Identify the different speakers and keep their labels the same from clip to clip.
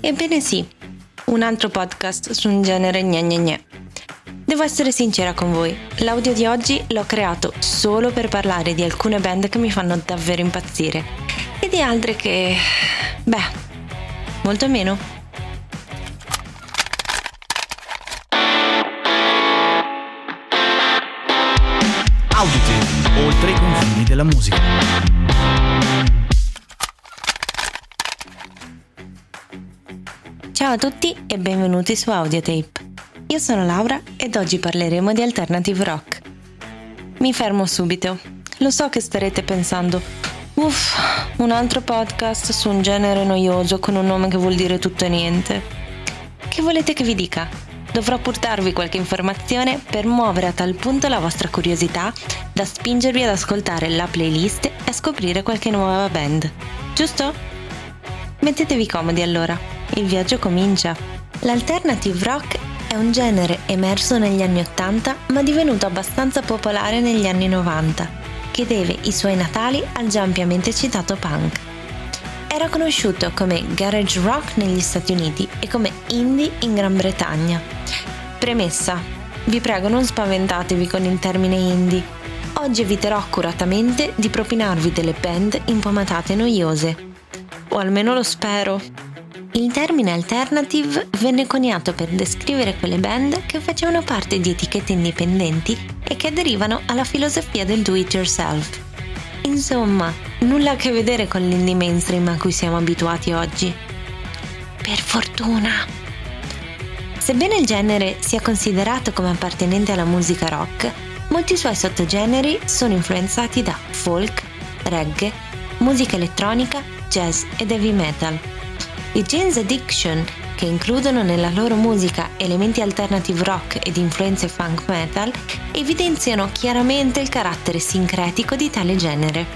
Speaker 1: Ebbene sì, un altro podcast su un genere gne gne gne. Devo essere sincera con voi, l'audio di oggi l'ho creato solo per parlare di alcune band che mi fanno davvero impazzire e di altre che... beh, molto meno.
Speaker 2: Audite, oltre i confini della musica.
Speaker 1: Ciao a tutti e benvenuti su Audiotape. Io sono Laura ed oggi parleremo di alternative rock. Mi fermo subito. Lo so che starete pensando, uff, un altro podcast su un genere noioso con un nome che vuol dire tutto e niente. Che volete che vi dica? Dovrò portarvi qualche informazione per muovere a tal punto la vostra curiosità da spingervi ad ascoltare la playlist e a scoprire qualche nuova band. Giusto? Mettetevi comodi allora il viaggio comincia. L'alternative rock è un genere emerso negli anni 80 ma divenuto abbastanza popolare negli anni 90, che deve i suoi natali al già ampiamente citato punk. Era conosciuto come garage rock negli Stati Uniti e come indie in Gran Bretagna. Premessa. Vi prego non spaventatevi con il termine indie. Oggi eviterò accuratamente di propinarvi delle band impomatate noiose. O almeno lo spero. Il termine alternative venne coniato per descrivere quelle band che facevano parte di etichette indipendenti e che aderivano alla filosofia del do it yourself. Insomma, nulla a che vedere con l'indie mainstream a cui siamo abituati oggi. Per fortuna! Sebbene il genere sia considerato come appartenente alla musica rock, molti suoi sottogeneri sono influenzati da folk, reggae, musica elettronica, jazz e heavy metal. I Jeans Addiction, che includono nella loro musica elementi alternative rock ed influenze funk metal, evidenziano chiaramente il carattere sincretico di tale genere.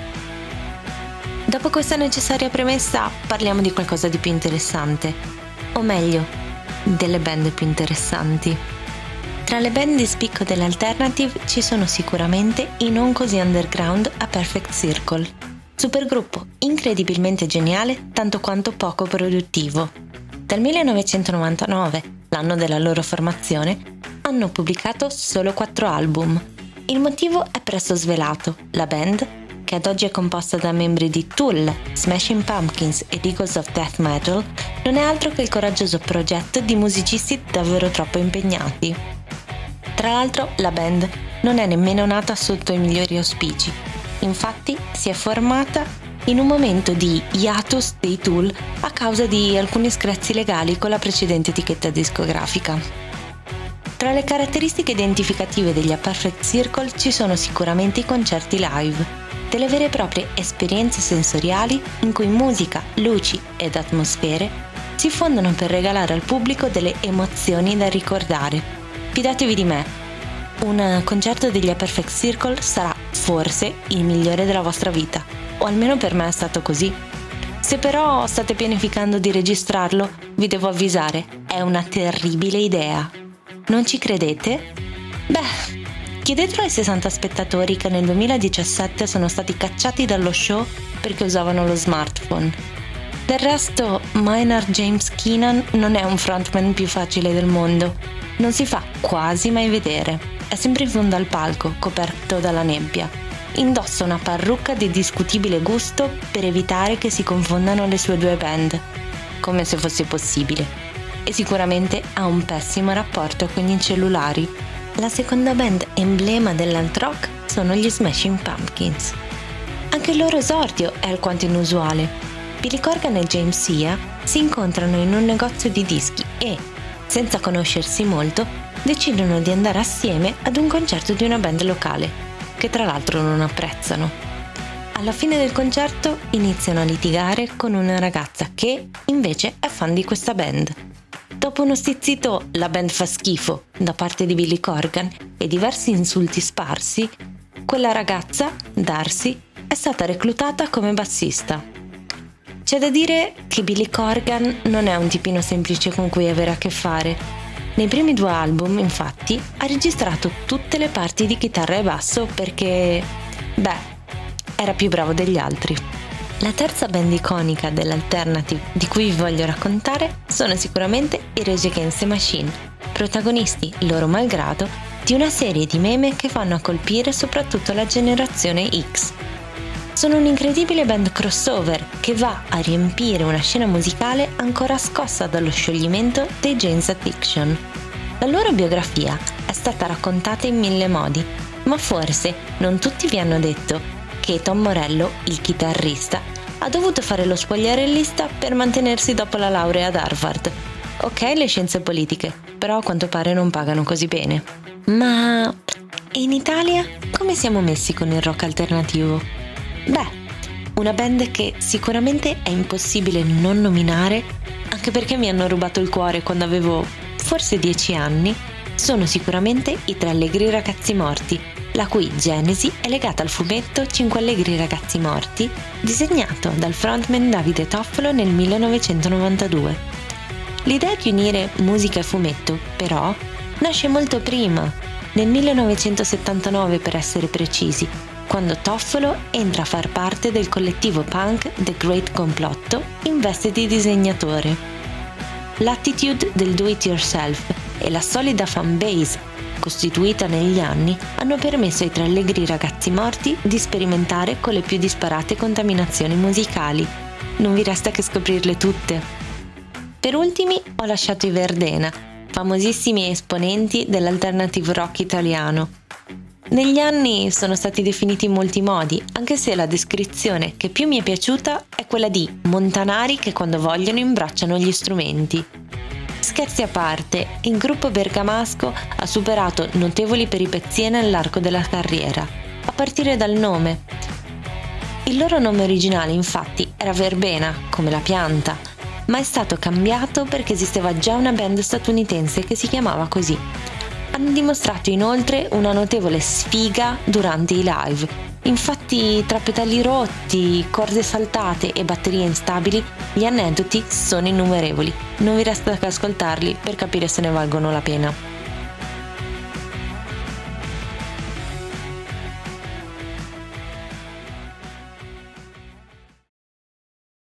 Speaker 1: Dopo questa necessaria premessa parliamo di qualcosa di più interessante, o meglio, delle band più interessanti. Tra le band di spicco dell'alternative ci sono sicuramente i non così underground a Perfect Circle supergruppo incredibilmente geniale tanto quanto poco produttivo. Dal 1999, l'anno della loro formazione, hanno pubblicato solo quattro album. Il motivo è presto svelato. La band, che ad oggi è composta da membri di Tool, Smashing Pumpkins ed Eagles of Death Metal, non è altro che il coraggioso progetto di musicisti davvero troppo impegnati. Tra l'altro, la band non è nemmeno nata sotto i migliori auspici infatti si è formata in un momento di hiatus dei Tool a causa di alcuni screzi legali con la precedente etichetta discografica. Tra le caratteristiche identificative degli A Perfect Circle ci sono sicuramente i concerti live, delle vere e proprie esperienze sensoriali in cui musica, luci ed atmosfere si fondono per regalare al pubblico delle emozioni da ricordare. Fidatevi di me, un concerto degli A Perfect Circle sarà forse il migliore della vostra vita, o almeno per me è stato così. Se però state pianificando di registrarlo, vi devo avvisare, è una terribile idea. Non ci credete? Beh, chiedetelo ai 60 spettatori che nel 2017 sono stati cacciati dallo show perché usavano lo smartphone. Del resto, Maynard James Keenan non è un frontman più facile del mondo. Non si fa quasi mai vedere è sempre in fondo al palco, coperto dalla nebbia. Indossa una parrucca di discutibile gusto per evitare che si confondano le sue due band, come se fosse possibile. E sicuramente ha un pessimo rapporto con i cellulari. La seconda band emblema dell'alt rock sono gli Smashing Pumpkins. Anche il loro esordio è alquanto inusuale. Billy Corgan e James Sia si incontrano in un negozio di dischi e, senza conoscersi molto, decidono di andare assieme ad un concerto di una band locale, che tra l'altro non apprezzano. Alla fine del concerto iniziano a litigare con una ragazza che invece è fan di questa band. Dopo uno stizzito la band fa schifo da parte di Billy Corgan e diversi insulti sparsi, quella ragazza, Darcy, è stata reclutata come bassista. C'è da dire che Billy Corgan non è un tipino semplice con cui avere a che fare nei primi due album, infatti, ha registrato tutte le parti di chitarra e basso perché, beh, era più bravo degli altri. La terza band iconica dell'alternative di cui vi voglio raccontare sono sicuramente i Rage Against the Machine, protagonisti, loro malgrado, di una serie di meme che fanno a colpire soprattutto la generazione X. Sono un'incredibile band crossover che va a riempire una scena musicale ancora scossa dallo scioglimento dei James Addiction. La loro biografia è stata raccontata in mille modi, ma forse non tutti vi hanno detto che Tom Morello, il chitarrista, ha dovuto fare lo spogliarellista per mantenersi dopo la laurea ad Harvard. Ok le scienze politiche, però a quanto pare non pagano così bene. Ma in Italia come siamo messi con il rock alternativo? Beh, una band che sicuramente è impossibile non nominare, anche perché mi hanno rubato il cuore quando avevo forse dieci anni, sono sicuramente i Tre Allegri Ragazzi Morti, la cui genesi è legata al fumetto Cinque allegri ragazzi morti, disegnato dal frontman Davide Toffolo nel 1992. L'idea di unire musica e fumetto, però, nasce molto prima, nel 1979 per essere precisi, quando Toffolo entra a far parte del collettivo punk The Great Complotto in veste di disegnatore. L'attitude del do it yourself e la solida fanbase costituita negli anni, hanno permesso ai tre allegri ragazzi morti di sperimentare con le più disparate contaminazioni musicali. Non vi resta che scoprirle tutte. Per ultimi ho lasciato i Verdena, famosissimi esponenti dell'alternative rock italiano. Negli anni sono stati definiti in molti modi, anche se la descrizione che più mi è piaciuta è quella di montanari che quando vogliono imbracciano gli strumenti. Scherzi a parte, il gruppo bergamasco ha superato notevoli peripezie nell'arco della carriera, a partire dal nome. Il loro nome originale infatti era Verbena, come la pianta, ma è stato cambiato perché esisteva già una band statunitense che si chiamava così. Hanno dimostrato inoltre una notevole sfiga durante i live Infatti tra petali rotti, corde saltate e batterie instabili, gli aneddoti sono innumerevoli. Non vi resta che ascoltarli per capire se ne valgono la pena.